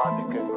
electronic, electronic.